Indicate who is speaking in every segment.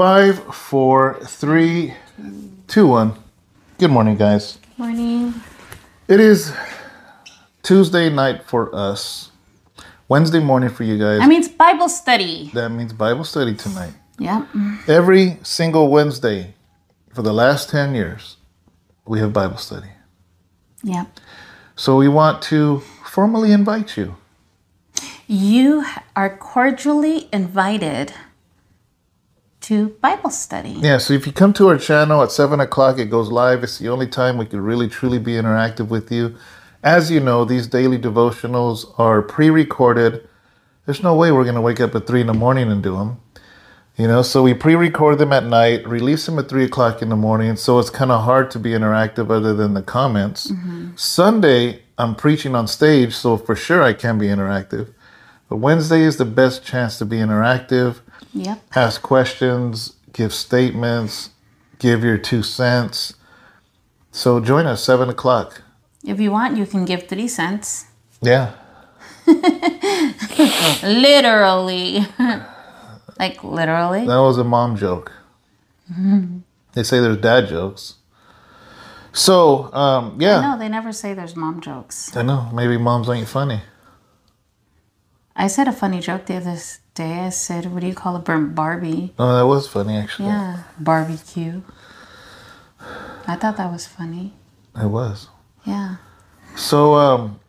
Speaker 1: Five, four, three, two, one. Good morning, guys.
Speaker 2: Morning.
Speaker 1: It is Tuesday night for us. Wednesday morning for you guys.
Speaker 2: That means Bible study.
Speaker 1: that means Bible study tonight.
Speaker 2: Yep.
Speaker 1: Every single Wednesday for the last 10 years, we have Bible study.
Speaker 2: Yep.
Speaker 1: So we want to formally invite you.
Speaker 2: You are cordially invited to Bible study.
Speaker 1: Yeah, so if you come to our channel at 7 o'clock, it goes live. It's the only time we can really truly be interactive with you. As you know, these daily devotionals are pre recorded. There's no way we're going to wake up at 3 in the morning and do them. You know, so we pre record them at night, release them at 3 o'clock in the morning. So it's kind of hard to be interactive other than the comments. Mm-hmm. Sunday, I'm preaching on stage, so for sure I can be interactive. But Wednesday is the best chance to be interactive
Speaker 2: Yep.
Speaker 1: ask questions, give statements, give your two cents. So join us seven o'clock.
Speaker 2: If you want, you can give three cents.
Speaker 1: Yeah,
Speaker 2: Literally. like literally.
Speaker 1: that was a mom joke. They say there's dad jokes. So um, yeah,
Speaker 2: No, they never say there's mom jokes.
Speaker 1: I know. Maybe moms ain't funny.
Speaker 2: I said a funny joke the other day. I said, what do you call a burnt Barbie?
Speaker 1: Oh, that was funny actually.
Speaker 2: Yeah. Barbecue. I thought that was funny.
Speaker 1: It was.
Speaker 2: Yeah.
Speaker 1: So um,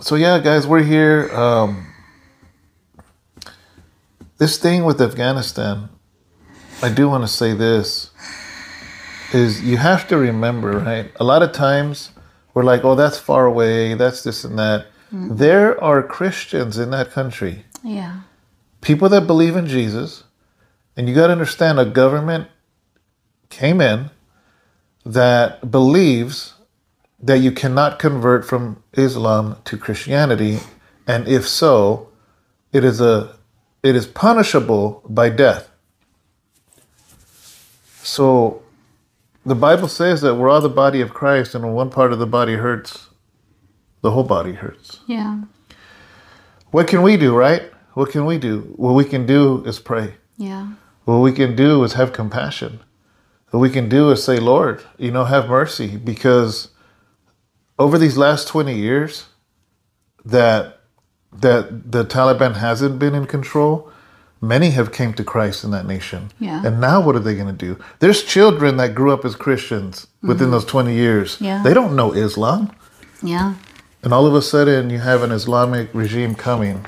Speaker 1: so yeah, guys, we're here. Um, this thing with Afghanistan, I do want to say this is you have to remember, right? A lot of times we're like, oh, that's far away, that's this and that. There are Christians in that country,
Speaker 2: Yeah.
Speaker 1: People that believe in Jesus, and you got to understand a government came in that believes that you cannot convert from Islam to Christianity, and if so, it is a it is punishable by death. So the Bible says that we're all the body of Christ, and when one part of the body hurts, the whole body hurts.
Speaker 2: Yeah.
Speaker 1: What can we do, right? What can we do? What we can do is pray.
Speaker 2: Yeah.
Speaker 1: What we can do is have compassion. What we can do is say, Lord, you know, have mercy because over these last 20 years that that the Taliban hasn't been in control, many have came to Christ in that nation.
Speaker 2: Yeah.
Speaker 1: And now what are they going to do? There's children that grew up as Christians within mm-hmm. those 20 years.
Speaker 2: Yeah.
Speaker 1: They don't know Islam.
Speaker 2: Yeah.
Speaker 1: And all of a sudden you have an Islamic regime coming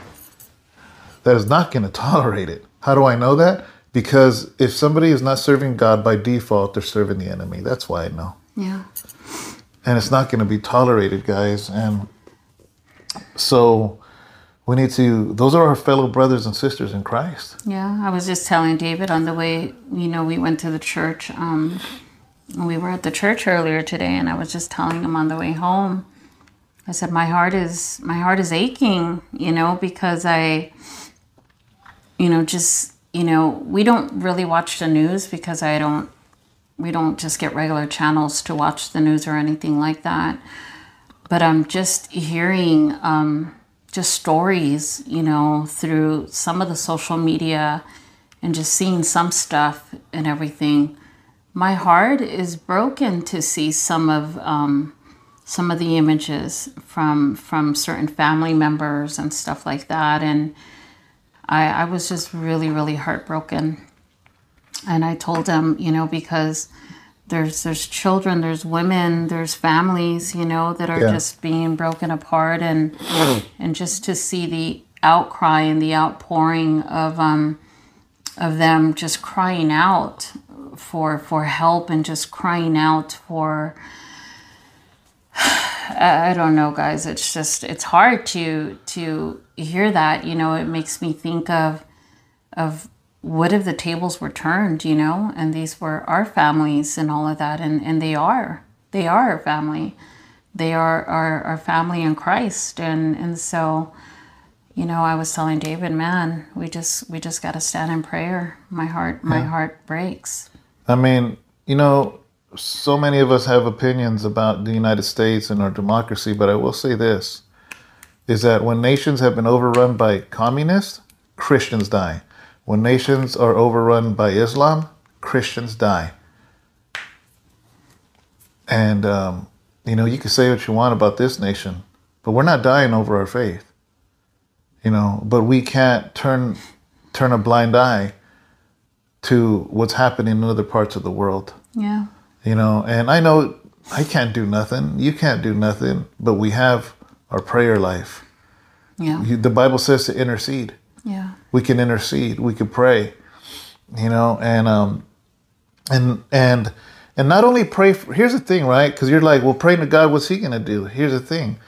Speaker 1: that is not going to tolerate it. How do I know that? Because if somebody is not serving God by default, they're serving the enemy. That's why I know.
Speaker 2: Yeah.
Speaker 1: And it's not going to be tolerated, guys. And so we need to, those are our fellow brothers and sisters in Christ.
Speaker 2: Yeah, I was just telling David on the way, you know, we went to the church. Um, we were at the church earlier today, and I was just telling him on the way home. I said, my heart is my heart is aching, you know, because I, you know, just you know, we don't really watch the news because I don't, we don't just get regular channels to watch the news or anything like that. But I'm just hearing um, just stories, you know, through some of the social media and just seeing some stuff and everything. My heart is broken to see some of um, some of the images from from certain family members and stuff like that, and I, I was just really really heartbroken. And I told them, you know, because there's there's children, there's women, there's families, you know, that are
Speaker 1: Yeah.
Speaker 2: just being broken apart, and and just to see the outcry and the outpouring of um, of them just crying out for for help and just crying out for I I don't know guys it's just it's hard to to hear that you know it makes me think of of what if the tables were turned you know and these were our families and all of that and and they are they are our family. They are our, our family in Christ and and so you know I was telling David man we just we just got to stand in prayer. My heart my heart breaks.
Speaker 1: I mean, you know, so many of us have opinions about the United States and our democracy, but I will say this is that when nations have been overrun by communists, Christians die. when nations are overrun by Islam, Christians die. And, um, you know, you can say what you want about this nation, but we're not dying over our faith. You know, but we can't turn turn a blind eye to what's happening in other parts of the world.
Speaker 2: Yeah.
Speaker 1: You know, and I know I can't do nothing. You can't do nothing, but we have our prayer life.
Speaker 2: Yeah.
Speaker 1: The Bible says to intercede.
Speaker 2: Yeah.
Speaker 1: We can intercede. We can pray. You know, and um, and and and not only pray. For, here's the thing, right? Because you're like, well, praying to God, what's He gonna do? Here's the thing,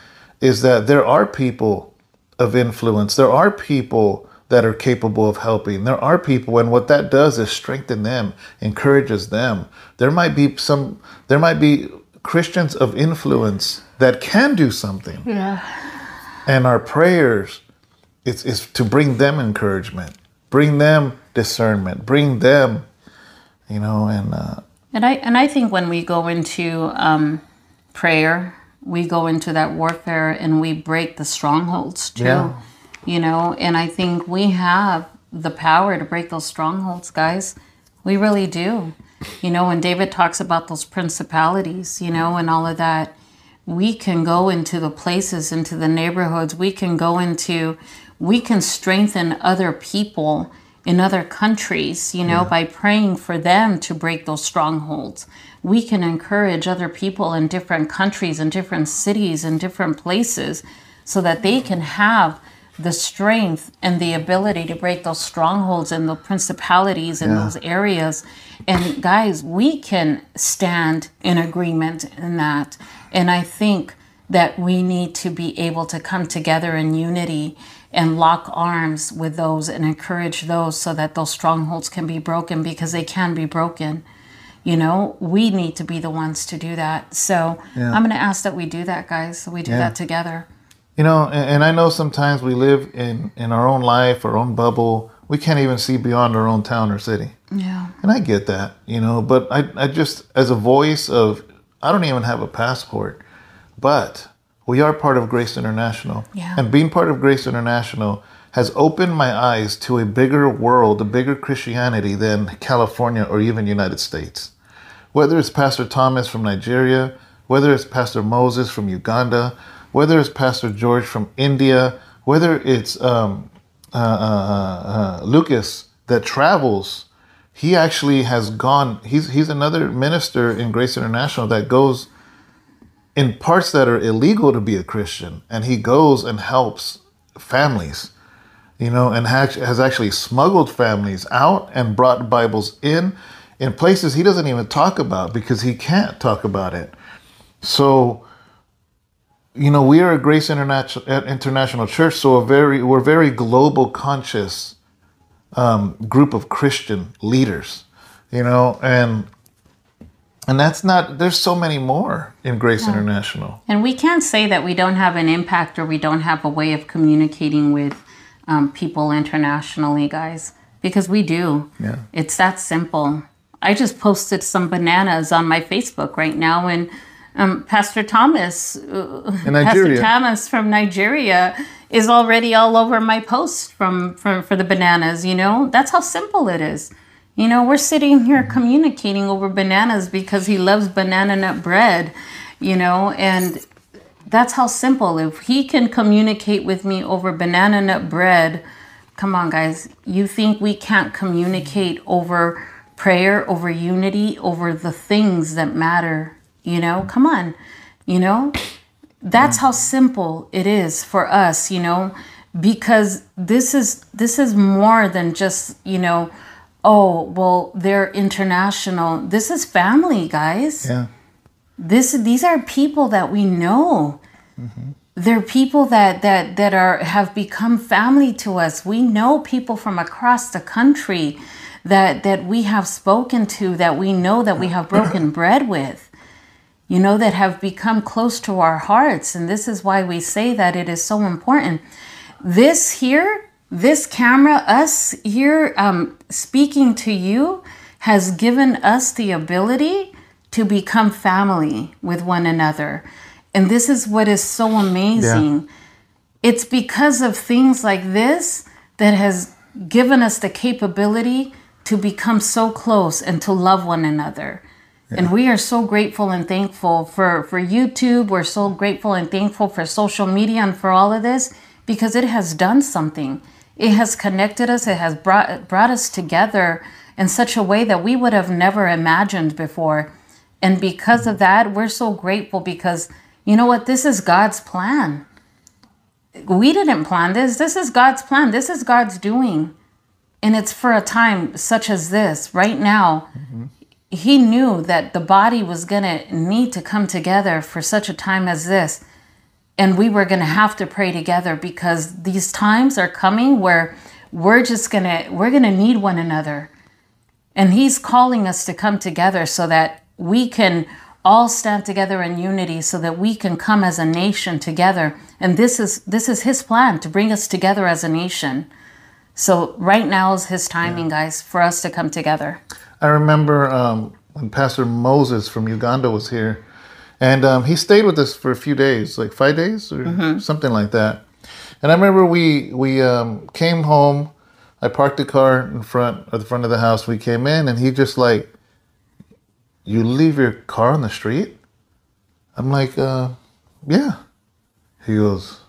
Speaker 1: is that there are people of influence. There are people that are capable of helping. There are people, and what that does is strengthen them, encourages them. There might be some. There might be Christians of influence that can do something
Speaker 2: Yeah.
Speaker 1: and our prayers is, is to bring them encouragement bring them discernment bring them you know and uh,
Speaker 2: And I and I think when we go into um, prayer, we go into that warfare and we break the strongholds too.
Speaker 1: Yeah.
Speaker 2: You know, and I think we have the power to break those strongholds, guys. We really do. You know, when David talks about those principalities, you know, and all of that, we can go into the places, into the neighborhoods. We can go into, we can strengthen other people in other countries, you know, by praying for them to break those strongholds. We can encourage other people in different countries, in different cities, in different places, so that they can have the strength and the ability to break those strongholds and the principalities in
Speaker 1: Yeah.
Speaker 2: those areas. And guys, we can stand in agreement in that. And I think that we need to be able to come together in unity and lock arms with those and encourage those so that those strongholds can be broken because they can be broken. You know, we need to be the ones to do that. So
Speaker 1: Yeah.
Speaker 2: I'm going to ask that we do that, guys. So we do
Speaker 1: Yeah.
Speaker 2: that together.
Speaker 1: You know and, and i know sometimes we live in in our own life our own bubble we can't even see beyond our own town or city
Speaker 2: Yeah.
Speaker 1: and i get that you know but i, I just as a voice of i don't even have a passport but we are part of grace international
Speaker 2: Yeah.
Speaker 1: and being part of grace international has opened my eyes to a bigger world a bigger christianity than california or even united states whether it's Pastor Thomas from Nigeria, whether it's Pastor Moses from Uganda, whether it's Pastor George from India, whether it's um, uh, uh, uh, Lucas that travels, he actually has gone. He's he's another minister in Grace International that goes in parts that are illegal to be a Christian, and he goes and helps families you know, and has actually smuggled families out and brought Bibles in in places he doesn't even talk about because he can't talk about it. So, you know, we are a Grace International International Church, so a very we're very global conscious um, group of Christian leaders, you know, and and that's not. There's so many more in Grace International.
Speaker 2: And we can't say that we don't have an impact or we don't have a way of communicating with um, people internationally, guys, because we do.
Speaker 1: Yeah.
Speaker 2: It's that simple. I just posted some bananas on my Facebook right now, and um, Pastor Thomas, uh, Pastor Thomas from Nigeria, is already all over my post from, from for the bananas. You know, that's how simple it is. You know, we're sitting here communicating over bananas because he loves banana nut bread. You know, and that's how simple. If he can communicate with me over banana nut bread, come on, guys. You think we can't communicate over prayer, over unity, over the things that matter? You know, come on. You know, that's how simple it is for us. You know, because this is this is more than just you know. Oh well, they're international. This is family, guys
Speaker 1: Yeah.
Speaker 2: this these are people that we know mm-hmm. they're people that that that are have become family to us we know people from across the country that that we have spoken to that we know that we have broken bread with you know that have become close to our hearts. And this is why we say that it is so important. This here this camera us here um, speaking to you has given us the ability to become family with one another. And this is what is so amazing. It's because of things like this that has given us the capability to become so close and to love one another. And we are so grateful and thankful for, for YouTube. We're so grateful and thankful for social media and for all of this because it has done something. It has connected us, it has brought, brought us together in such a way that we would have never imagined before. And because of that, we're so grateful because you know what? This is God's plan. We didn't plan this. This is God's plan. This is God's doing. And it's for a time such as this, right now. Mm-hmm. He knew that the body was going to need to come together for such a time as this. And we were going to have to pray together because these times are coming where we're just going to we're going to need one another. And he's calling us to come together so that we can all stand together in unity so that we can come as a nation together. And this is this is his plan to bring us together as a nation. So right now is his timing, guys, for us to come together.
Speaker 1: I remember um, when Pastor Moses from Uganda was here, and um, he stayed with us for a few days, like five days or something like that. And I remember we we um, came home. I parked the car in front at the front of the house. We came in, and he just like, "You leave your car on the street?" I'm like, uh, "Yeah." He goes,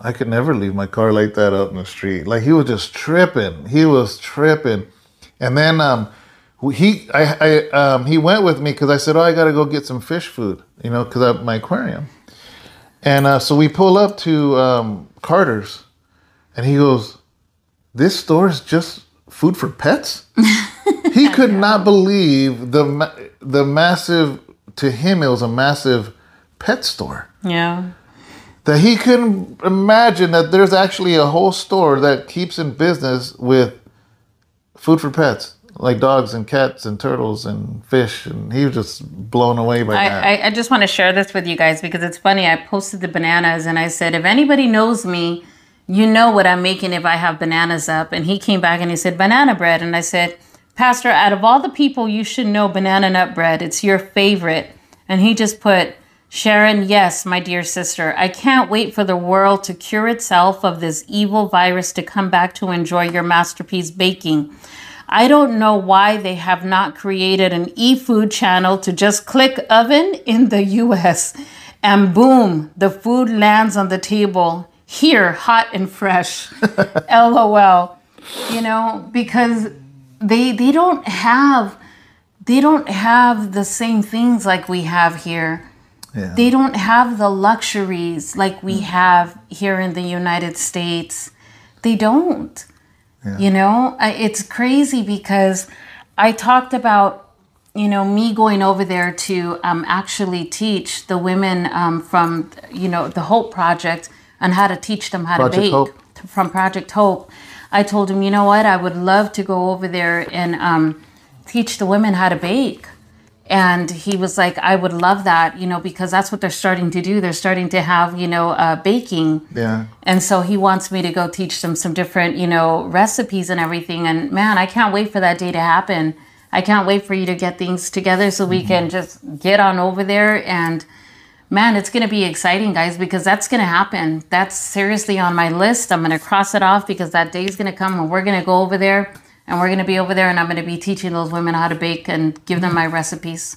Speaker 1: I could never leave my car like that out in the street. Like he was just tripping. He was tripping. And then um, he I, I um, he went with me because I said, "Oh, I got to go get some fish food," you know, because of my aquarium. And uh, so we pull up to um, Carter's, and he goes, "This store is just food for pets." he could not believe the the massive. To him, it was a massive pet store
Speaker 2: Yeah.
Speaker 1: that he couldn't imagine that there's actually a whole store that keeps in business with food for pets, like dogs and cats and turtles and fish, and he was just blown away by that.
Speaker 2: I, I, I just want to share this with you guys because it's funny. I posted the bananas and I said, if anybody knows me, you know what I'm making if I have bananas up. And he came back and he said, banana bread. And I said, Pastor, out of all the people, you should know banana nut bread. It's your favorite. And he just put, Sharon, yes, my dear sister, I can't wait for the world to cure itself of this evil virus to come back to enjoy your masterpiece baking. I don't know why they have not created an e food channel to just click oven in the US and boom, the food lands on the table here, hot and fresh. LOL. You know, because they they don't have they don't have the same things like we have here.
Speaker 1: Yeah.
Speaker 2: They don't have the luxuries like we have here in the United States. They don't. You know, I, it's crazy because I talked about, you know, me going over there to um, actually teach the women um, from, you know, the Hope Project on how to teach them how
Speaker 1: Project
Speaker 2: to bake
Speaker 1: Hope.
Speaker 2: from Project Hope. I told him, you know what, I would love to go over there and um, teach the women how to bake. And he was like, I would love that, you know, because that's what they're starting to do. They're starting to have, you know, uh, baking.
Speaker 1: yeah.
Speaker 2: And so he wants me to go teach them some different, you know, recipes and everything. And man, I can't wait for that day to happen. I can't wait for you to get things together so we can just get on over there. And man, it's going to be exciting, guys, because that's going to happen. That's seriously on my list. I'm going to cross it off because that day is going to come and we're going to go over there and we're going to be over there and I'm going to be teaching those women how to bake and give them my recipes.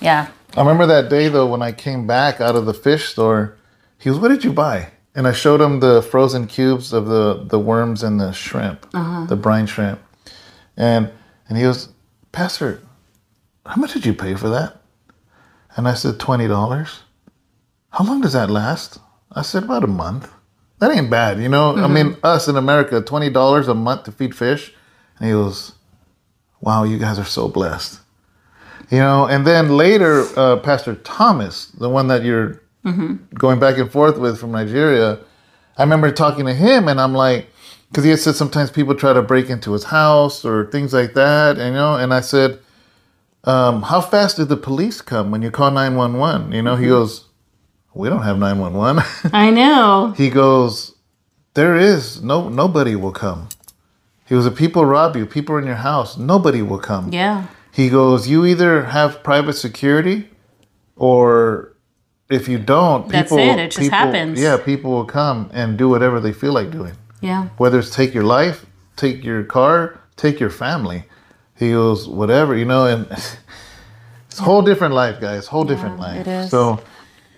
Speaker 2: Yeah.
Speaker 1: I remember that day though when I came back out of the fish store. He was, "What did you buy?" And I showed him the frozen cubes of the the worms and the shrimp, uh-huh. the brine shrimp, and and he goes, "Pastor, how much did you pay for that?" And I said, 20 dollars." How long does that last? I said, "About a month." That ain't bad, you know. I mm-hmm. mean, us in America, twenty dollars a month to feed fish. And he goes, "Wow, you guys are so blessed." You know, and then later, uh, Pastor Thomas, the one that you're going back and forth with from Nigeria, I remember talking to him, and I'm like, because he had said sometimes people try to break into his house or things like that, and you know, and I said, um, "How fast did the police come when you call 911?" You know, he goes, "We don't have 911."
Speaker 2: I know.
Speaker 1: he goes, "There is no nobody will come." He goes, "If people rob you, people in your house, nobody will come."
Speaker 2: Yeah.
Speaker 1: He goes, "You either have private security, or if you don't,
Speaker 2: That's
Speaker 1: people
Speaker 2: it. It just
Speaker 1: people-
Speaker 2: happens.
Speaker 1: Yeah, people will come and do whatever they feel like doing."
Speaker 2: Yeah.
Speaker 1: Whether it's take your life, take your car, take your family. He goes, whatever, you know, and it's a whole different life, guys. Whole different life.
Speaker 2: it is.
Speaker 1: So,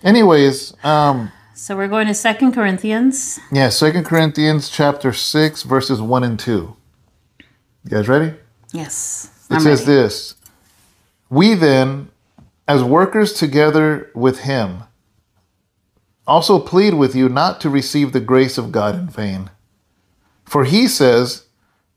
Speaker 1: anyways, um,
Speaker 2: So we're going to Second Corinthians.
Speaker 1: yeah, Second Corinthians chapter six, verses one and two. You guys ready?
Speaker 2: Yes.
Speaker 1: It
Speaker 2: I'm
Speaker 1: says
Speaker 2: ready.
Speaker 1: this We then, as workers together with him, also plead with you not to receive the grace of God in vain. For he says,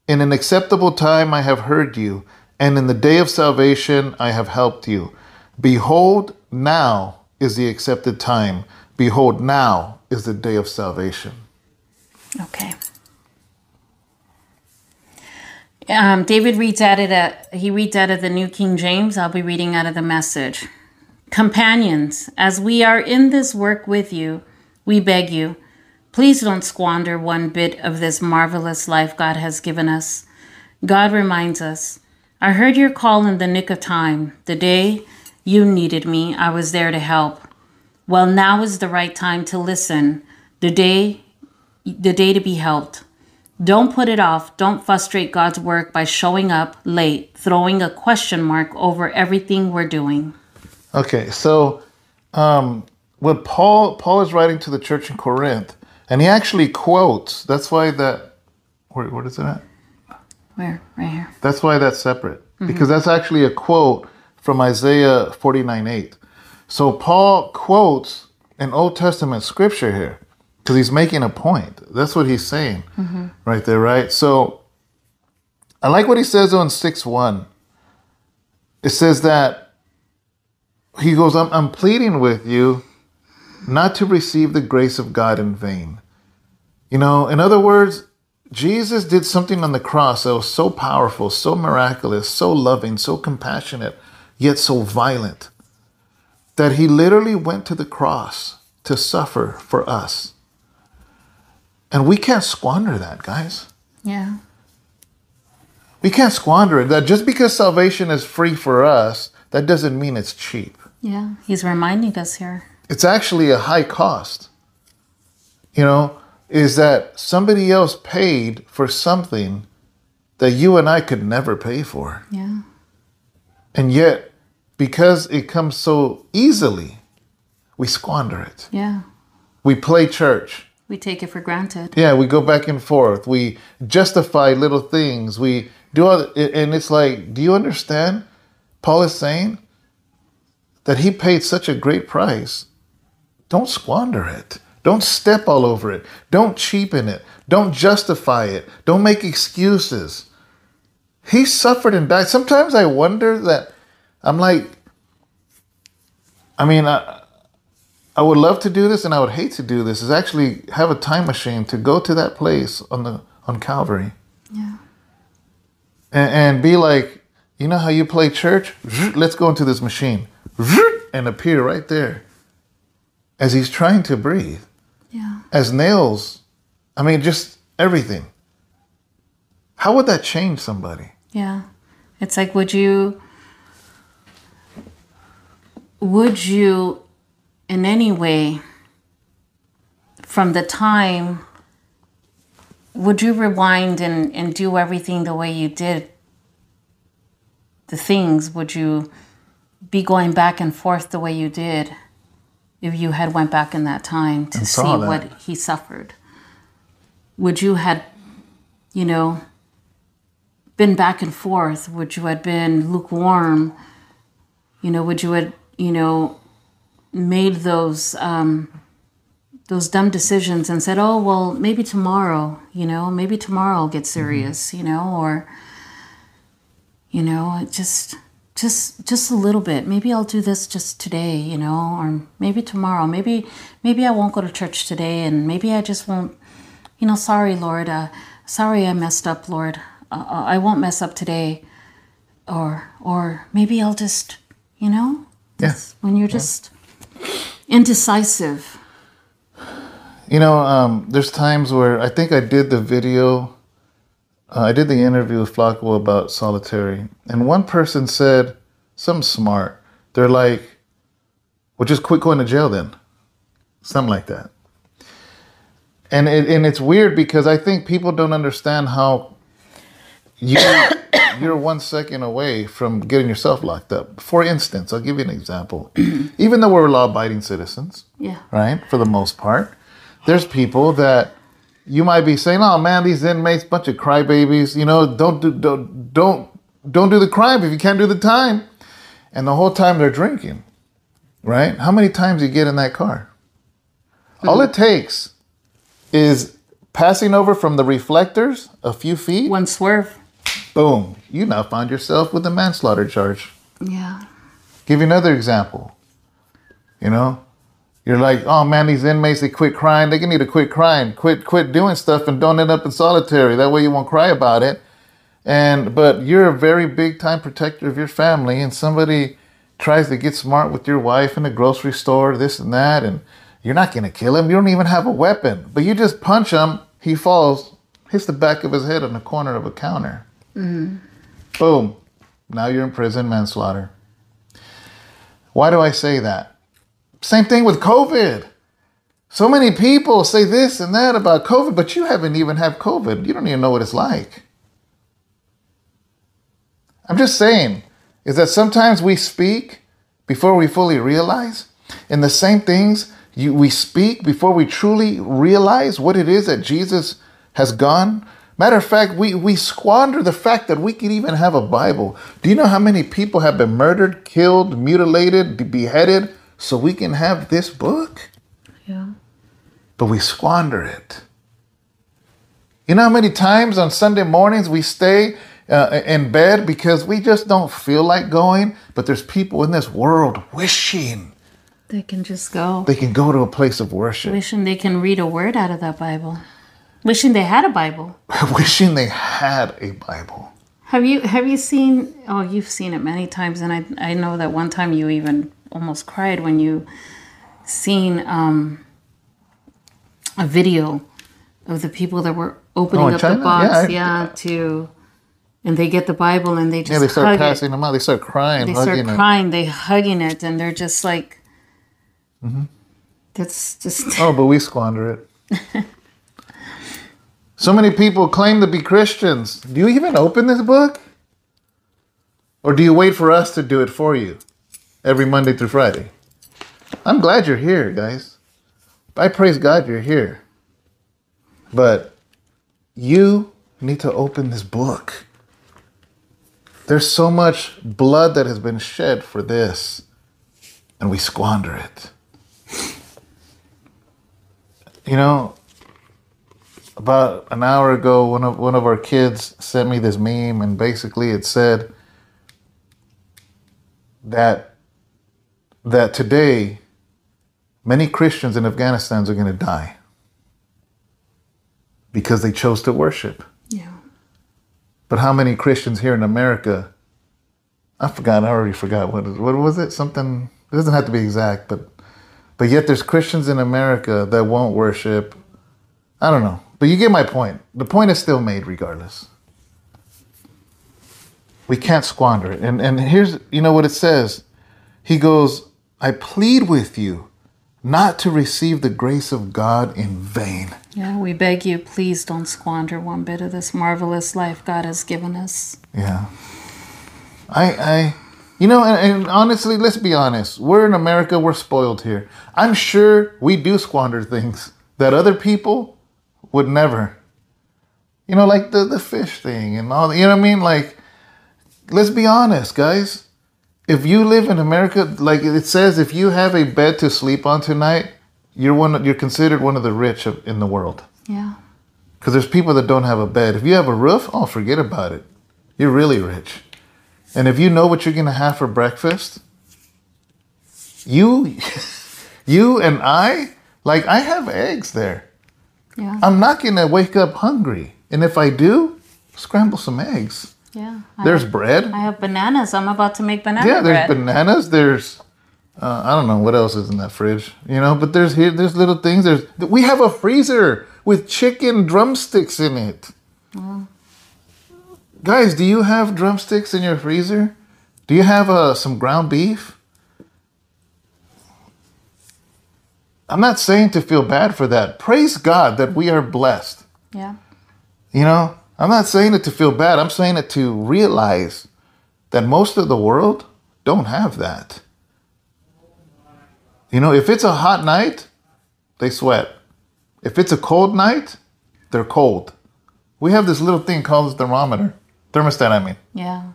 Speaker 1: In an acceptable time I have heard you, and in the day of salvation I have helped you. Behold, now is the accepted time. Behold, now is the day of salvation.
Speaker 2: Okay. Um, David reads out of the he reads out of the New King James. I'll be reading out of the Message. Companions, as we are in this work with you, we beg you, please don't squander one bit of this marvelous life God has given us. God reminds us, I heard your call in the nick of time. The day you needed me, I was there to help. Well, now is the right time to listen. The day the day to be helped. Don't put it off. Don't frustrate God's work by showing up late, throwing a question mark over everything we're doing.
Speaker 1: Okay, so um, what Paul Paul is writing to the church in Corinth, and he actually quotes. That's why that. Where, what is it at?
Speaker 2: Where? Right here.
Speaker 1: That's why that's separate because that's actually a quote from Isaiah forty nine eight. So Paul quotes an Old Testament scripture here because he's making a point. That's what he's saying mm-hmm. right there, right? So I like what he says on six one. It says that he goes, I'm, I'm pleading with you not to receive the grace of God in vain. You know, in other words, Jesus did something on the cross that was so powerful, so miraculous, so loving, so compassionate, yet so violent, that he literally went to the cross to suffer for us. And we can't squander that, guys.
Speaker 2: Yeah.
Speaker 1: We can't squander it. That just because salvation is free for us, that doesn't mean it's cheap.
Speaker 2: Yeah. He's reminding us here.
Speaker 1: It's actually a high cost. You know, is that somebody else paid for something that you and I could never pay for.
Speaker 2: Yeah.
Speaker 1: And yet, because it comes so easily, we squander it.
Speaker 2: Yeah.
Speaker 1: We play church.
Speaker 2: We take it for granted.
Speaker 1: Yeah, we go back and forth. We justify little things. We do other, and it's like, do you understand? Paul is saying that he paid such a great price. Don't squander it. Don't step all over it. Don't cheapen it. Don't justify it. Don't make excuses. He suffered and died. Sometimes I wonder that I'm like, I mean, I, I would love to do this and I would hate to do this is actually have a time machine to go to that place on the on Calvary
Speaker 2: Yeah.
Speaker 1: and, and be like, you know how you play church? Let's go into this machine and appear right there as he's trying to breathe,
Speaker 2: Yeah.
Speaker 1: as nails. I mean, just everything. How would that change somebody?
Speaker 2: Yeah. It's like, would you, would you in any way, from the time, would you rewind and, and do everything the way you did the things? Would you be going back and forth the way you did if you had went back in that time to see
Speaker 1: that.
Speaker 2: what he suffered? Would you had, you know, been back and forth? Would you had been lukewarm? You know, would you had, you know, made those um, those dumb decisions and said, "Oh, well, maybe tomorrow." You know, maybe tomorrow I'll get serious. You know, or you know, just just just a little bit. Maybe I'll do this just today. You know, or maybe tomorrow. Maybe maybe I won't go to church today, and maybe I just won't. You know, sorry, Lord. Uh, sorry, I messed up, Lord. Uh, uh, I won't mess up today. Or or maybe I'll just, you know,
Speaker 1: Yes.
Speaker 2: when you're just indecisive.
Speaker 1: You know, um, there's times where I think I did the video, uh, I did the interview with Flacco about solitary, and one person said something smart. They're like, well, just quit going to jail then. Something like that. and it, and it's weird because I think people don't understand how you you're one second away from getting yourself locked up. For instance, I'll give you an example. Even though we're law-abiding citizens,
Speaker 2: Yeah.
Speaker 1: right, for the most part, there's people that you might be saying, "Oh man, these inmates, bunch of crybabies. You know, don't do don't don't don't do the crime if you can't do the time." And the whole time they're drinking, right? How many times you get in that car? Hmm. All it takes is passing over from the reflectors a few feet.
Speaker 2: One swerve.
Speaker 1: Boom! You now find yourself with a manslaughter charge.
Speaker 2: Yeah.
Speaker 1: Give you another example. You know, you're like, oh man, these inmates they quit crying. They can need to quit crying, quit quit doing stuff, and don't end up in solitary. That way you won't cry about it. And but you're a very big time protector of your family, and somebody tries to get smart with your wife in the grocery store, this and that, and you're not gonna kill him. You don't even have a weapon, but you just punch him. He falls, hits the back of his head on the corner of a counter. Mm-hmm. Boom. Now you're in prison, manslaughter. Why do I say that? Same thing with COVID. So many people say this and that about COVID, but you haven't even had COVID. You don't even know what it's like. I'm just saying, is that sometimes we speak before we fully realize, and the same things you, we speak before we truly realize what it is that Jesus has gone. Matter of fact, we, we squander the fact that we can even have a Bible. Do you know how many people have been murdered, killed, mutilated, beheaded so we can have this book?
Speaker 2: Yeah.
Speaker 1: But we squander it. You know how many times on Sunday mornings we stay uh, in bed because we just don't feel like going, but there's people in this world wishing
Speaker 2: They can just go.
Speaker 1: they can go to a place of worship,
Speaker 2: Wishing they can read a word out of that Bible. Wishing they had a Bible.
Speaker 1: wishing they had a Bible.
Speaker 2: Have you have you seen oh you've seen it many times and I I know that one time you even almost cried when you seen um a video of the people that were opening
Speaker 1: Oh,
Speaker 2: up
Speaker 1: China?
Speaker 2: the box
Speaker 1: Yeah, I-
Speaker 2: yeah, to and they get the Bible and they just
Speaker 1: Yeah, they start passing
Speaker 2: it.
Speaker 1: them out. They start crying,
Speaker 2: They start
Speaker 1: hugging it.
Speaker 2: crying, they hugging it and they're just like mm-hmm. that's just
Speaker 1: Oh, but we squander it. so many people claim to be Christians. Do you even open this book? Or do you wait for us to do it for you every Monday through Friday? I'm glad you're here, guys. I praise God you're here. But you need to open this book. There's so much blood that has been shed for this, and we squander it. You know, about an hour ago, one of one of our kids sent me this meme, and basically it said that that today many Christians in Afghanistan are going to die because they chose to worship.
Speaker 2: yeah.
Speaker 1: But how many Christians here in America? I forgot. I already forgot what what was it. Something. It doesn't have to be exact, but but yet there's Christians in America that won't worship. I don't know, but you get my point. The point is still made, regardless. We can't squander it. And and here's you know what it says. He goes, "I plead with you not to receive the grace of God in vain."
Speaker 2: Yeah, we beg you, please don't squander one bit of this marvelous life God has given us.
Speaker 1: Yeah. I, I, you know, and, and honestly, let's be honest. We're in America. We're spoiled here. I'm sure we do squander things that other people would never. You know, like the the fish thing and all. You know what I mean? Like, let's be honest, guys. If you live in America, like it says, if you have a bed to sleep on tonight, you're one. You're considered one of the rich of, in the world.
Speaker 2: Yeah.
Speaker 1: Because there's people that don't have a bed. If you have a roof, oh, forget about it. You're really rich. And if you know what you're gonna have for breakfast, you, you and I, like I have eggs there.
Speaker 2: Yeah.
Speaker 1: I'm not gonna wake up hungry. And if I do, scramble some eggs.
Speaker 2: yeah. I
Speaker 1: There's
Speaker 2: have,
Speaker 1: bread.
Speaker 2: I have bananas. I'm about to make banana
Speaker 1: Yeah, there's
Speaker 2: bread.
Speaker 1: bananas. There's uh, I don't know what else is in that fridge, you know. But there's here, there's little things. There's we have a freezer with chicken drumsticks in it. Guys, do you have drumsticks in your freezer? Do you have uh, some ground beef? I'm not saying to feel bad for that. Praise God that we are blessed.
Speaker 2: Yeah.
Speaker 1: You know, I'm not saying it to feel bad. I'm saying it to realize that most of the world don't have that. You know, if it's a hot night, they sweat. If it's a cold night, they're cold. We have this little thing called a thermometer. Thermostat, I mean.
Speaker 2: Yeah.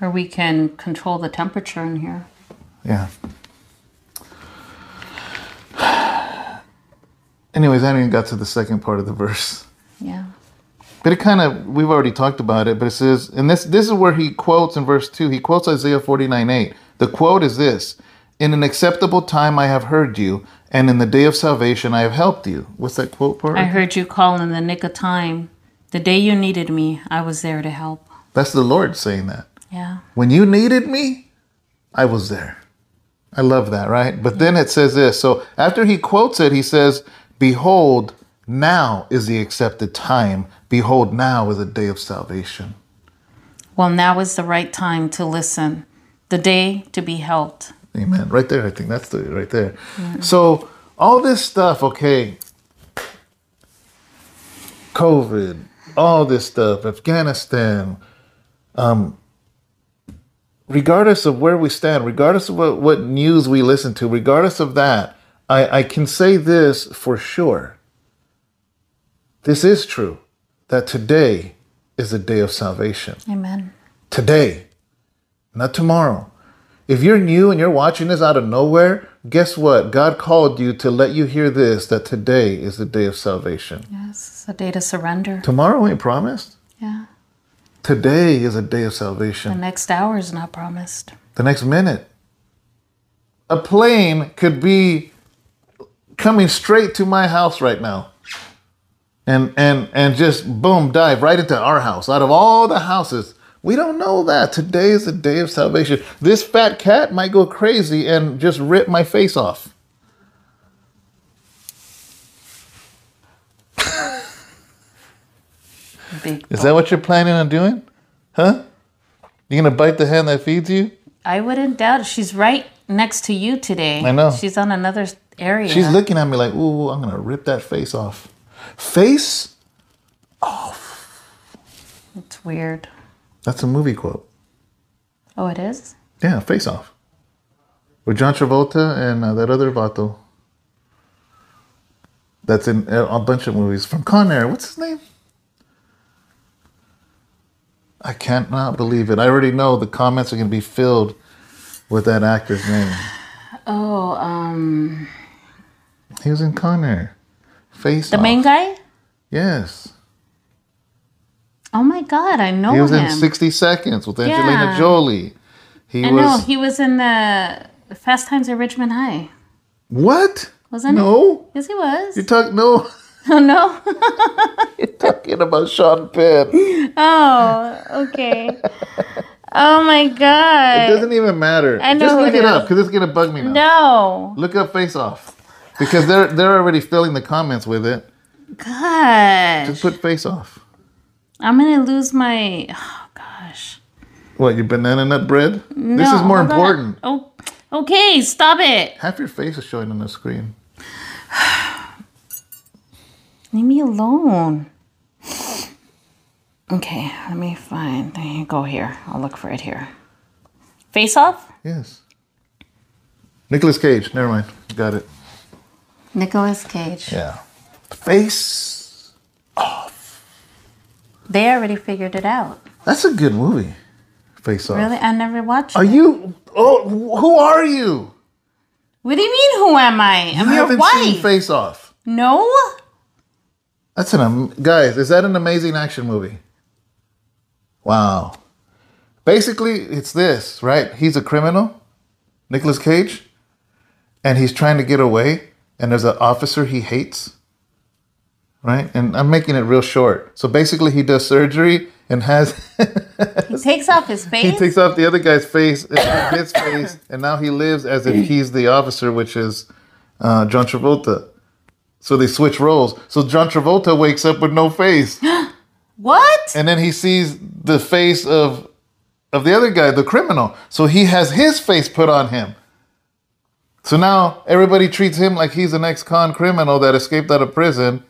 Speaker 2: Or we can control the temperature in here.
Speaker 1: Yeah. Anyways, I haven't even got to the second part of the verse.
Speaker 2: Yeah.
Speaker 1: But it kind of we've already talked about it, but it says, and this this is where he quotes in verse two. He quotes Isaiah forty nine eight. The quote is this: "In an acceptable time I have heard you, and in the day of salvation I have helped you." What's that quote part?
Speaker 2: I heard you call in the nick of time. The day you needed me, I was there to help.
Speaker 1: That's the Lord saying that.
Speaker 2: Yeah.
Speaker 1: When you needed me, I was there. I love that, right? But then it says this. So after he quotes it, he says, "Behold, now is the accepted time. Behold, now is a day of salvation."
Speaker 2: Well, now is the right time to listen, the day to be helped.
Speaker 1: Amen. Right there, I think that's the right there. So all this stuff, okay. COVID, all this stuff, Afghanistan, um, regardless of where we stand, regardless of what, what news we listen to, regardless of that, I, I can say this for sure. This is true that today is the day of salvation
Speaker 2: Amen.
Speaker 1: today, not tomorrow. If you're new and you're watching this out of nowhere, guess what? God called you to let you hear this that today is the day of salvation.
Speaker 2: Yes, it's a day to surrender.
Speaker 1: Tomorrow ain't promised.
Speaker 2: Yeah.
Speaker 1: Today is a day of salvation.
Speaker 2: The next hour is not promised.
Speaker 1: The next minute. A plane could be coming straight to my house right now. And and and just boom dive right into our house. Out of all the houses, we don't know that. Today is the day of salvation. This fat cat might go crazy and just rip my face off.
Speaker 2: Big.
Speaker 1: Is that what you're planning on doing? Huh? You gonna bite the hand that feeds you?
Speaker 2: I wouldn't doubt it. She's right next to you today.
Speaker 1: I know.
Speaker 2: She's on another area.
Speaker 1: She's looking at me like, ooh, I'm gonna rip that face off. Face? Off.
Speaker 2: It's weird.
Speaker 1: That's a movie quote.
Speaker 2: Oh, it is?
Speaker 1: Yeah, Face Off. With John Travolta and uh, that other vato. That's in uh, a bunch of movies from Con Air. What's his name? I can't believe it. I already know the comments are going to be filled with that actor's name.
Speaker 2: Oh, um,
Speaker 1: He was in Con Air. Face
Speaker 2: the
Speaker 1: Off.
Speaker 2: main guy?
Speaker 1: Yes.
Speaker 2: Oh my God, I know
Speaker 1: He was
Speaker 2: him.
Speaker 1: in 60 Seconds with Angelina
Speaker 2: Yeah.
Speaker 1: Jolie. He
Speaker 2: I
Speaker 1: was.
Speaker 2: know he was in the Fast Times at Richmond High.
Speaker 1: What?
Speaker 2: Wasn't
Speaker 1: no.
Speaker 2: Yes, he was.
Speaker 1: You talk no.
Speaker 2: Oh no.
Speaker 1: You're talking about Sean Penn.
Speaker 2: Oh, okay. oh my God.
Speaker 1: It doesn't even matter.
Speaker 2: I know
Speaker 1: Just look
Speaker 2: it
Speaker 1: it up because it's gonna bug me now.
Speaker 2: No.
Speaker 1: Look up Face Off because they're they're already filling the comments with it.
Speaker 2: Gosh.
Speaker 1: Just put Face Off.
Speaker 2: I'm gonna lose my. Oh gosh.
Speaker 1: What your banana nut bread? this is more
Speaker 2: on.
Speaker 1: important.
Speaker 2: Oh, okay. Stop it.
Speaker 1: Half your face is showing on the screen.
Speaker 2: Leave me alone. Okay, let me find. Go here. I'll look for it here. Face off.
Speaker 1: Yes. Nicolas Cage. Never mind. Got it.
Speaker 2: Nicolas Cage.
Speaker 1: Yeah. Face. Off.
Speaker 2: They already figured it out.
Speaker 1: That's a good movie. Face Off.
Speaker 2: Really? I never watched
Speaker 1: Are
Speaker 2: it.
Speaker 1: you? Oh, who are you?
Speaker 2: What do you mean? Who am I? I'm
Speaker 1: I
Speaker 2: your
Speaker 1: haven't
Speaker 2: wife.
Speaker 1: seen Face Off.
Speaker 2: no.
Speaker 1: That's an am- guys. Is that an amazing action movie? Wow. Basically, it's this, right? He's a criminal, Nicolas Cage, and he's trying to get away. And there's an officer he hates, right? And I'm making it real short. So basically, he does surgery and has
Speaker 2: He takes off his face.
Speaker 1: he takes off the other guy's face, his face, and now he lives as if he's the officer, which is uh, John Travolta. So they switch roles. So John Travolta wakes up with no face,
Speaker 2: what?
Speaker 1: and then he sees the face of of the other guy, the criminal. So he has his face put on him. So now everybody treats him like he's an ex-con criminal that escaped out of prison,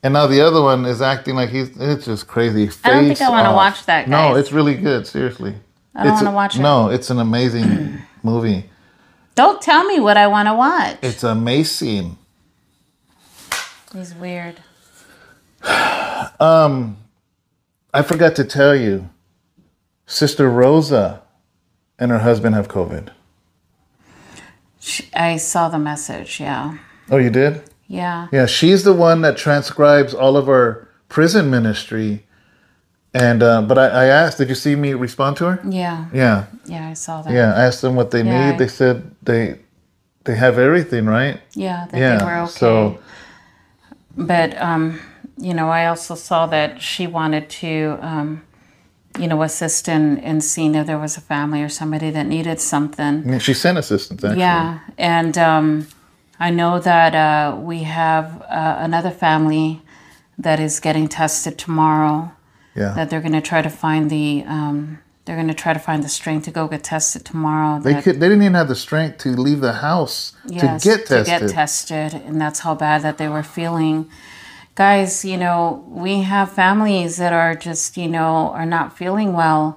Speaker 1: and now the other one is acting like he's. It's just crazy.
Speaker 2: I don't think
Speaker 1: Face
Speaker 2: I wanna watch that,
Speaker 1: No, it's really good. Seriously.
Speaker 2: I don't wanna watch it.
Speaker 1: No, it's an amazing movie.
Speaker 2: Don't tell me what I want to watch.
Speaker 1: It's amazing.
Speaker 2: He's weird.
Speaker 1: um, I forgot to tell you, Sister Rosa and her husband have COVID.
Speaker 2: Sh- I saw the message. Yeah.
Speaker 1: Oh, you did?
Speaker 2: Yeah.
Speaker 1: Yeah, she's the one that transcribes all of our prison ministry. And uh, but I, I asked, did you see me respond to her?
Speaker 2: Yeah.
Speaker 1: Yeah,
Speaker 2: Yeah. I saw that.
Speaker 1: yeah. I asked them what they
Speaker 2: Yeah.
Speaker 1: need. They said they they have everything, right?
Speaker 2: Yeah. That
Speaker 1: Yeah.
Speaker 2: they were okay.
Speaker 1: So
Speaker 2: but um, you know, I also saw that she wanted to, um, you know, assist in in seeing if there was a family or somebody that needed something.
Speaker 1: Mean, she sent assistance actually.
Speaker 2: Yeah, and um, I know that uh, we have uh, another family that is getting tested tomorrow.
Speaker 1: Yeah.
Speaker 2: That they're going to try to find the um, they're going to try to find the strength to go get tested tomorrow.
Speaker 1: They
Speaker 2: that-
Speaker 1: could. They didn't even have the strength to leave the house
Speaker 2: yes,
Speaker 1: to get tested.
Speaker 2: to get tested, and that's how bad that they were feeling. Guys, you know, we have families that are just, you know, are not feeling well.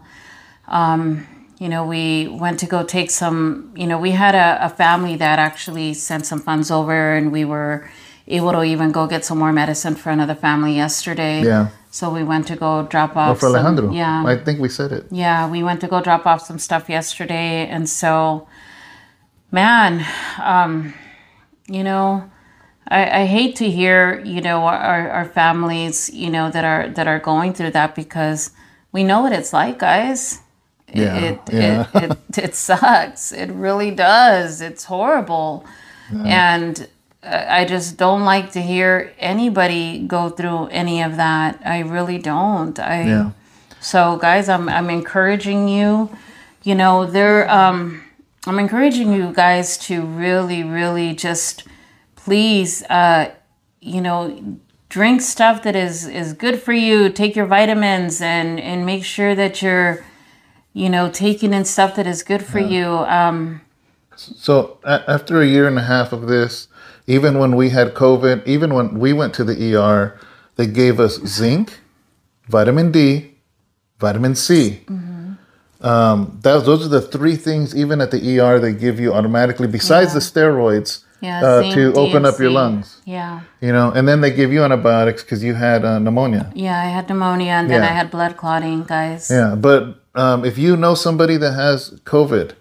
Speaker 2: Um, you know, we went to go take some, you know, we had a, a family that actually sent some funds over and we were able to even go get some more medicine for another family yesterday.
Speaker 1: Yeah.
Speaker 2: So we went to go drop off
Speaker 1: Or for
Speaker 2: some-
Speaker 1: Alejandro.
Speaker 2: yeah.
Speaker 1: I think we said it.
Speaker 2: Yeah, we went to go drop off some stuff yesterday, and so, man, um, you know, I, I hate to hear you know our, our families you know that are that are going through that because we know what it's like, guys. It-
Speaker 1: Yeah,
Speaker 2: it,
Speaker 1: yeah.
Speaker 2: It, it, it sucks. It really does. It's horrible, and uh, I just don't like to hear anybody go through any of that. I really don't. I.
Speaker 1: Yeah.
Speaker 2: So, guys, I'm I'm encouraging you. You know, there. Um, I'm encouraging you guys to really, really just please, uh, you know, drink stuff that is is good for you. Take your vitamins and and make sure that you're, you know, taking in stuff that is good for you. Um,
Speaker 1: So a- after a year and a half of this, even when we had COVID, even when we went to the ER, they gave us zinc, vitamin D, vitamin C. Um, that, those are the three things, even at the ER, they give you automatically, besides the steroids,
Speaker 2: yeah,
Speaker 1: uh, to
Speaker 2: D,
Speaker 1: open up your lungs.
Speaker 2: Yeah,
Speaker 1: You know, and then they give you antibiotics because you had uh, pneumonia.
Speaker 2: yeah. I had pneumonia and then
Speaker 1: Yeah.
Speaker 2: I had blood clotting, guys.
Speaker 1: Yeah, but um, if you know somebody that has COVID,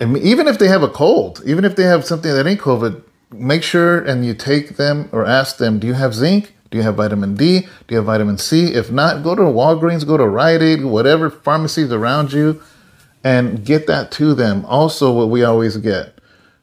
Speaker 1: even if they have a cold, even if they have something that ain't COVID, make sure and you take them or ask them, do you have zinc? Do you have vitamin D? Do you have vitamin C? If not, go to Walgreens, go to Rite Aid, whatever pharmacies around you, and get that to them. Also, what we always get,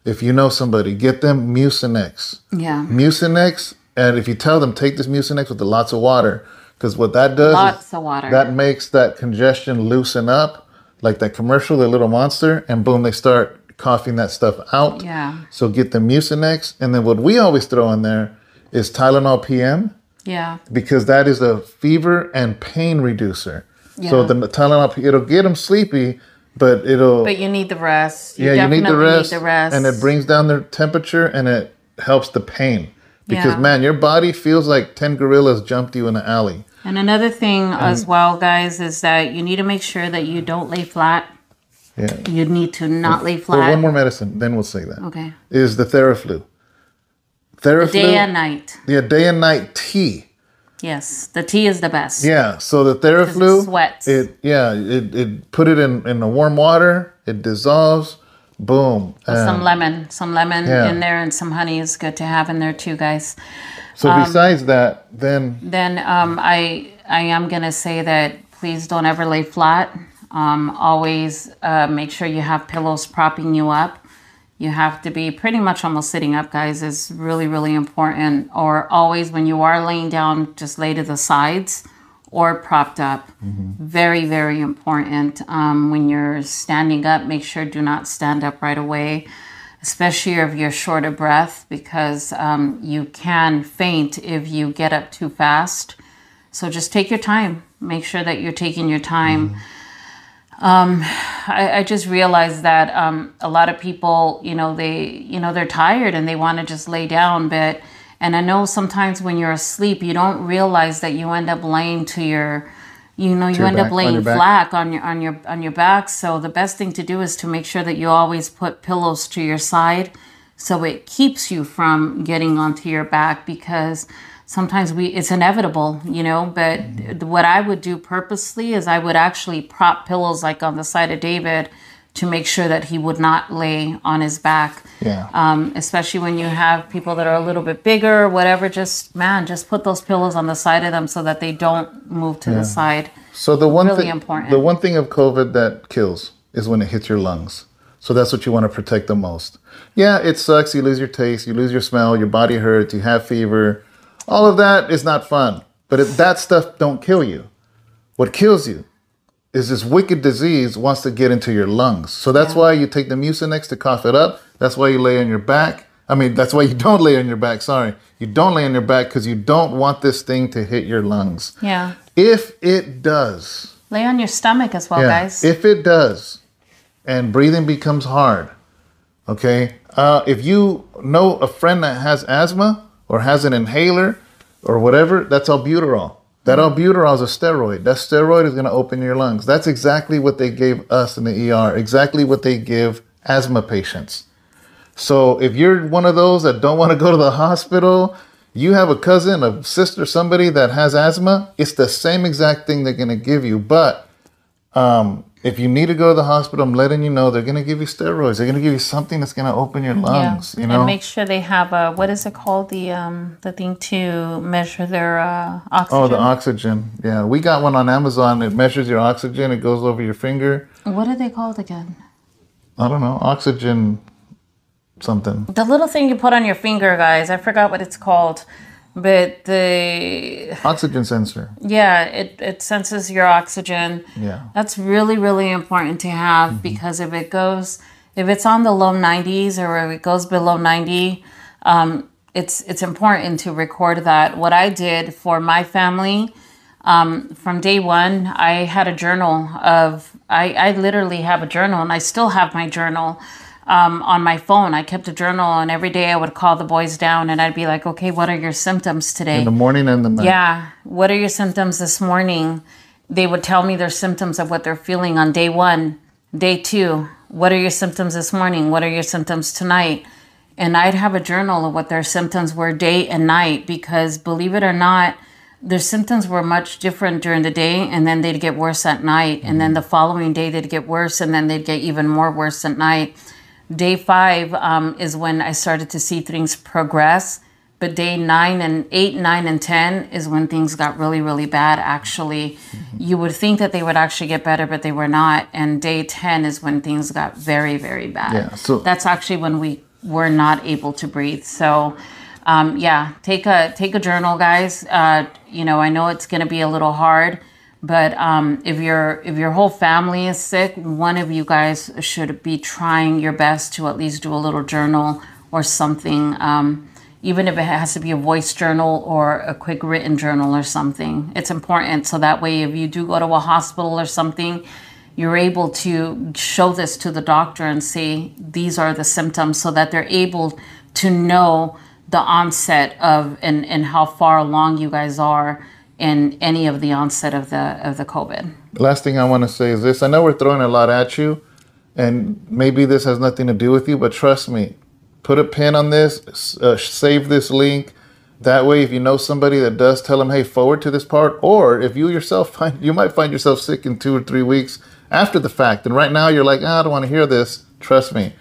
Speaker 1: if you know somebody, get them Mucinex.
Speaker 2: Yeah,
Speaker 1: Mucinex, and if you tell them take this Mucinex with lots of water, because what that does
Speaker 2: lots of water.
Speaker 1: that makes that congestion loosen up, like that commercial, the little monster, and boom, they start coughing that stuff out.
Speaker 2: Yeah.
Speaker 1: So get the Mucinex, and then what we always throw in there is Tylenol PM
Speaker 2: yeah,
Speaker 1: because that is a fever and pain reducer.
Speaker 2: Yeah.
Speaker 1: So the Tylenol, it'll get them sleepy, but it'll
Speaker 2: but you need the rest. You
Speaker 1: yeah, you need the rest,
Speaker 2: Need the rest,
Speaker 1: and it brings down their temperature and it helps the pain. Because
Speaker 2: Yeah.
Speaker 1: man, your body feels like ten gorillas jumped you in the alley.
Speaker 2: And another thing as well, guys, is that you need to make sure that you don't lay flat.
Speaker 1: Yeah.
Speaker 2: You need to not lay
Speaker 1: Well,
Speaker 2: flat.
Speaker 1: one more medicine, then we'll say that.
Speaker 2: Okay.
Speaker 1: Is the Theraflu. Theraflu.
Speaker 2: Day and night.
Speaker 1: Yeah, day and night tea.
Speaker 2: Yes, the tea is the best.
Speaker 1: Yeah. So the Theraflu.
Speaker 2: it sweats.
Speaker 1: It yeah. It it put it in in the warm water. It dissolves. Boom.
Speaker 2: With
Speaker 1: and-
Speaker 2: some lemon, some lemon
Speaker 1: Yeah.
Speaker 2: in there, and some honey is good to have in there too, guys.
Speaker 1: so
Speaker 2: um,
Speaker 1: besides that, then
Speaker 2: Then um, I I am gonna say that please don't ever lay flat. Um, always uh, make sure you have pillows propping you up. You have to be pretty much almost sitting up, guys. is really really important. Or always when you are laying down, just lay to the sides or propped up. Very very important. Um, when you're standing up, make sure do not stand up right away especially if you're short of breath, because um, you can faint if you get up too fast. So just take your time. Make sure that you're taking your time. I, I just realized that um, a lot of people, you know, they, you know, they're tired and they want to just lay down. But, and I know sometimes when you're asleep, you don't realize that you end up laying to your, you know, you end
Speaker 1: back-
Speaker 2: up laying
Speaker 1: back.
Speaker 2: flat on your on your on your back. So the best thing to do is to make sure that you always put pillows to your side, so it keeps you from getting onto your back because sometimes we it's inevitable, you know. But
Speaker 1: Mm-hmm.
Speaker 2: what I would do purposely is I would actually prop pillows like on the side of David to make sure that he would not lay on his back.
Speaker 1: Yeah.
Speaker 2: Um, especially when you have people that are a little bit bigger, whatever. Just man, just put those pillows on the side of them so that they don't move to the side.
Speaker 1: So the one
Speaker 2: Really
Speaker 1: thing,
Speaker 2: important.
Speaker 1: the one thing of COVID that kills is when it hits your lungs. So that's what you want to protect the most. Yeah, it sucks. You lose your taste, you lose your smell, your body hurts, you have fever. All of that is not fun. But it, that stuff don't kill you. What kills you is this wicked disease wants to get into your lungs. So that's why you take the Mucinex to cough it up. That's why you lay on your back. I mean, that's why you don't lay on your back. Sorry, you don't lay on your back because you don't want this thing to hit your lungs.
Speaker 2: Yeah.
Speaker 1: If it does,
Speaker 2: Lay on your stomach as well,
Speaker 1: yeah,
Speaker 2: guys.
Speaker 1: if it does, and breathing becomes hard, okay. Uh, if you know a friend that has asthma or has an inhaler or whatever, that's albuterol. That albuterol is a steroid. That steroid is going to open your lungs. That's exactly what they gave us in the ER. Exactly what they give asthma patients. So if you're one of those that don't want to go to the hospital, you have a cousin, a sister, somebody that has asthma, it's the same exact thing they're going to give you. But um, if you need to go to the hospital, I'm letting you know they're going to give you steroids. They're going to give you something that's going to open your lungs. You know,
Speaker 2: and make sure they have a what is it called the um the thing to measure their uh, oxygen.
Speaker 1: oh, the oxygen. Yeah, we got one on Amazon. It measures your oxygen. It goes over your finger.
Speaker 2: what are they called again?
Speaker 1: I don't know, oxygen something.
Speaker 2: The little thing you put on your finger, guys. I forgot what it's called, but the
Speaker 1: Oxygen sensor.
Speaker 2: yeah, it it senses your oxygen.
Speaker 1: Yeah.
Speaker 2: That's really, really important to have because if it goes, if it's on the low 90s or if it goes below 90, um, it's it's important to record that. What I did for my family, um, from day one, I had a journal of, I, I literally have a journal and I still have my journal um, on my phone. I kept a journal and every day I would call the boys down and I'd be like, okay, what are your symptoms today?
Speaker 1: In the morning and the night.
Speaker 2: Yeah. What are your symptoms this morning? They would tell me their symptoms of what they're feeling on day one, day two. What are your symptoms this morning? What are your symptoms tonight? And I'd have a journal of what their symptoms were day and night because believe it or not, their symptoms were much different during the day and then they'd get worse at night. And then the following day they'd get worse and then they'd get even more worse at night. Day five um, is when I started to see things progress. But day nine and eight, nine, and 10 is when things got really, really bad, actually. You would think that they would actually get better, but they were not. And day 10 is when things got very, very bad.
Speaker 1: Yeah, so-
Speaker 2: That's actually when we were not able to breathe. So, um, yeah, take a take a journal, guys. Uh, you know, I know it's going to be a little hard, but um, if your if your whole family is sick, one of you guys should be trying your best to at least do a little journal or something. Um, even if it has to be a voice journal or a quick written journal or something, it's important so that way if you do go to a hospital or something, you're able to show this to the doctor and say these are the symptoms so that they're able to know the onset of and, and how far along you guys are in any of the onset of the of the COVID.
Speaker 1: Last thing I want to say is this. I know we're throwing a lot at you, and maybe this has nothing to do with you, but trust me, put a pin on this, uh, save this link. That way, if you know somebody that does, tell them, hey, forward to this part. Or if you yourself find, you might find yourself sick in two or three weeks after the fact. And right now, you're like, ah, I don't want to hear this. Trust me,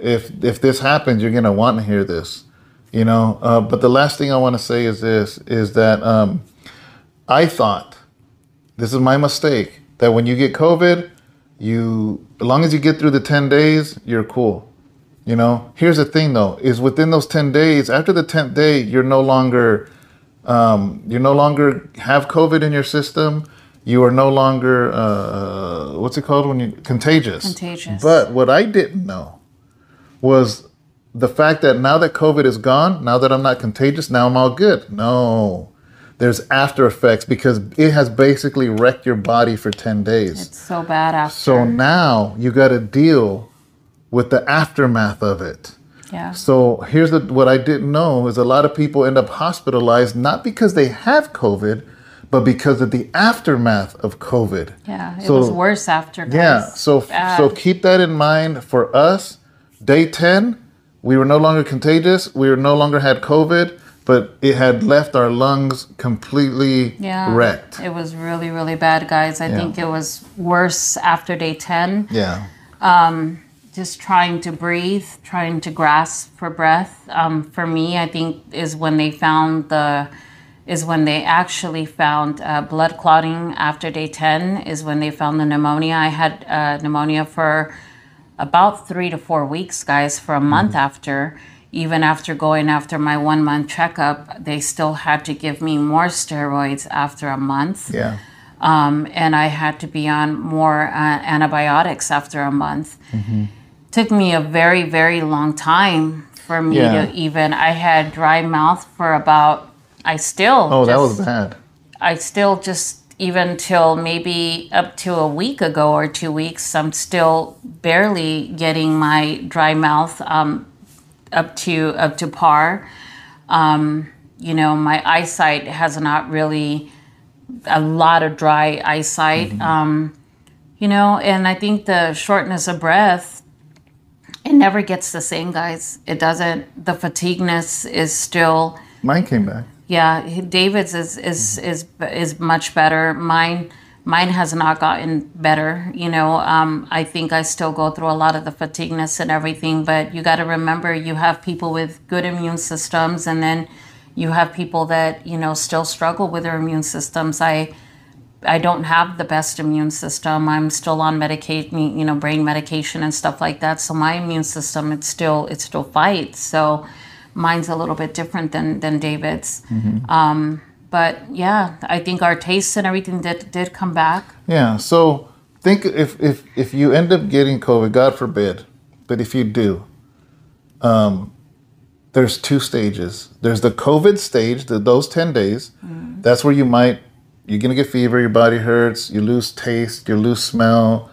Speaker 1: if if this happens, you're gonna want to hear this. You know. Uh, but the last thing I want to say is this: is that um, I thought this is my mistake that when you get COVID, you as long as you get through the 10 days, you're cool. You know, here's the thing though, is within those 10 days, after the 10th day, you're no longer um, you no longer have COVID in your system. You are no longer uh, what's it called when you contagious.
Speaker 2: Contagious.
Speaker 1: But what I didn't know was the fact that now that COVID is gone, now that I'm not contagious, now I'm all good. No. There's after effects because it has basically wrecked your body for 10 days.
Speaker 2: It's so bad after.
Speaker 1: so now you got to deal with the aftermath of it.
Speaker 2: yeah.
Speaker 1: So here's the, what I didn't know is a lot of people end up hospitalized not because they have COVID, but because of the aftermath of COVID.
Speaker 2: Yeah. It
Speaker 1: So-
Speaker 2: was worse after. Guys.
Speaker 1: Yeah. So
Speaker 2: Bad.
Speaker 1: so keep that in mind for us. Day ten, we were no longer contagious. We were no longer had COVID, but it had left our lungs completely
Speaker 2: yeah.
Speaker 1: wrecked.
Speaker 2: It was really, really bad, guys. I
Speaker 1: Yeah.
Speaker 2: think it was worse after day 10.
Speaker 1: Yeah.
Speaker 2: just trying to breathe, trying to grasp for breath. Um, for me, I think is when they found the is when they actually found uh, blood clotting after day 10 is when they found the pneumonia i had uh, pneumonia for about three to four weeks guys for a month after even after going after my one month checkup they still had to give me more steroids after a month
Speaker 1: Yeah.
Speaker 2: um, and I had to be on more uh, antibiotics after a month. Took me a very, very long time for me
Speaker 1: Yeah.
Speaker 2: to even. I had dry mouth for about. I still.
Speaker 1: Oh, that was bad.
Speaker 2: I still just even till maybe up to a week ago or two weeks, I'm still barely getting my dry mouth um, up to up to par. Um, you know, my eyesight has not really a lot of dry eyesight. Um, you know, and I think the shortness of breath, it never gets the same, guys. It doesn't. The fatigueness is still.
Speaker 1: Mine came back.
Speaker 2: Yeah, David's is is is is much better. Mine mine has not gotten better. You know, um, I think I still go through a lot of the fatigueness and everything. But you got to remember, you have people with good immune systems, and then you have people that you know still struggle with their immune systems. I I don't have the best immune system. I'm still on medication, you know, brain medication and stuff like that. So my immune system, it's still it still fights. So mine's a little bit different than than David's. Um, but yeah, I think our tastes and everything did did come back.
Speaker 1: Yeah. So think if if if you end up getting COVID, God forbid, but if you do, um, there's two stages. There's the COVID stage, the, those ten days. That's where you might you're gonna get fever, your body hurts, you lose taste, you lose smell,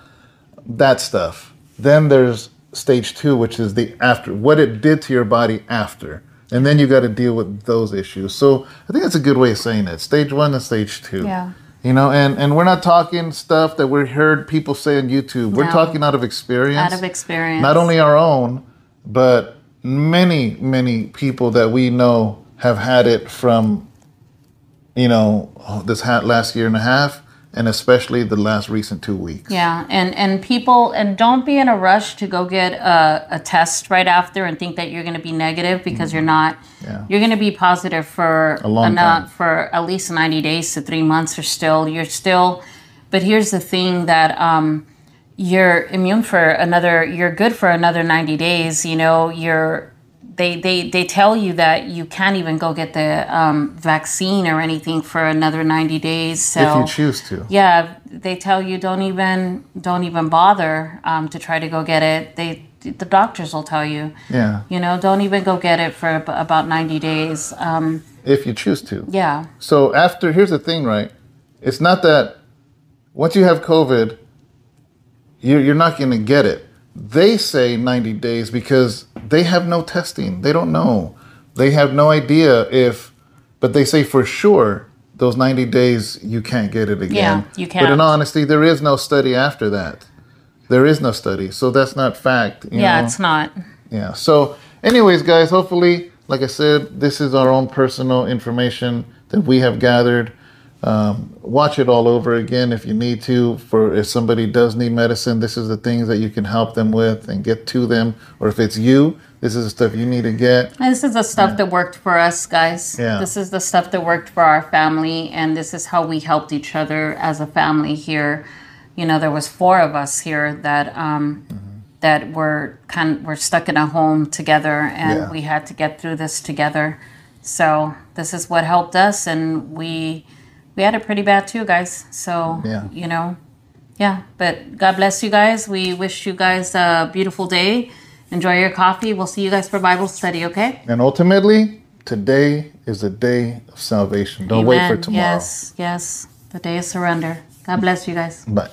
Speaker 1: that stuff. Then there's stage two, which is the after what it did to your body after. And then you got to deal with those issues. So I think that's a good way of saying it. Stage one and stage two.
Speaker 2: Yeah.
Speaker 1: You know, and, and we're not talking stuff that we heard people say on YouTube. We're
Speaker 2: No.
Speaker 1: talking out of experience.
Speaker 2: Out of experience.
Speaker 1: Not only our own, but many, many people that we know have had it from, you know, oh, this last year and a half, and especially the last recent two weeks.
Speaker 2: Yeah, and and people and don't be in a rush to go get a, a test right after and think that you're going to be negative because you're not.
Speaker 1: Yeah.
Speaker 2: You're going to be positive for
Speaker 1: A long
Speaker 2: ano-
Speaker 1: time.
Speaker 2: for at least 90 days to 3 months or still you're still but here's the thing that um you're immune for another you're good for another 90 days, you know, you're they, they, they tell you that you can't even go get the um, vaccine or anything for another 90 days. So
Speaker 1: If you choose to.
Speaker 2: yeah, they tell you don't even don't even bother um, to try to go get it. They the doctors will tell you,
Speaker 1: Yeah.
Speaker 2: you know, don't even go get it for ab- about ninety days. Um,
Speaker 1: If you choose to.
Speaker 2: yeah,
Speaker 1: So after here's the thing, right? It's not that once you have COVID, you're, you're not going to get it. They say 90 days because they have no testing. They don't know. They have no idea if, but they say for sure those 90 days you can't get it again.
Speaker 2: Yeah, you
Speaker 1: But in honesty, there is no study after that. There is no study, so that's not fact. you
Speaker 2: yeah,
Speaker 1: know?
Speaker 2: it's not.
Speaker 1: Yeah. So, anyways, guys, hopefully, like I said, this is our own personal information that we have gathered. Um, watch it all over again if you need to. For if somebody does need medicine, this is the things that you can help them with and get to them. Or if it's you, this is the stuff you need to get.
Speaker 2: And This is the stuff that worked for us, guys.
Speaker 1: Yeah.
Speaker 2: This is the stuff that worked for our family, and this is how we helped each other as a family here. You know, there was four of us here that um, that were kind of, were stuck in a home together, and
Speaker 1: Yeah.
Speaker 2: we had to get through this together. So this is what helped us, and we we had it pretty bad too, guys. So
Speaker 1: Yeah.
Speaker 2: you know, yeah. But God bless you guys. We wish you guys a beautiful day. Enjoy your coffee. We'll see you guys for Bible study. Okay.
Speaker 1: And ultimately, Today is the day of salvation. Don't wait for
Speaker 2: Amen.
Speaker 1: tomorrow.
Speaker 2: Yes, yes. The day of surrender. God bless you guys.
Speaker 1: Bye.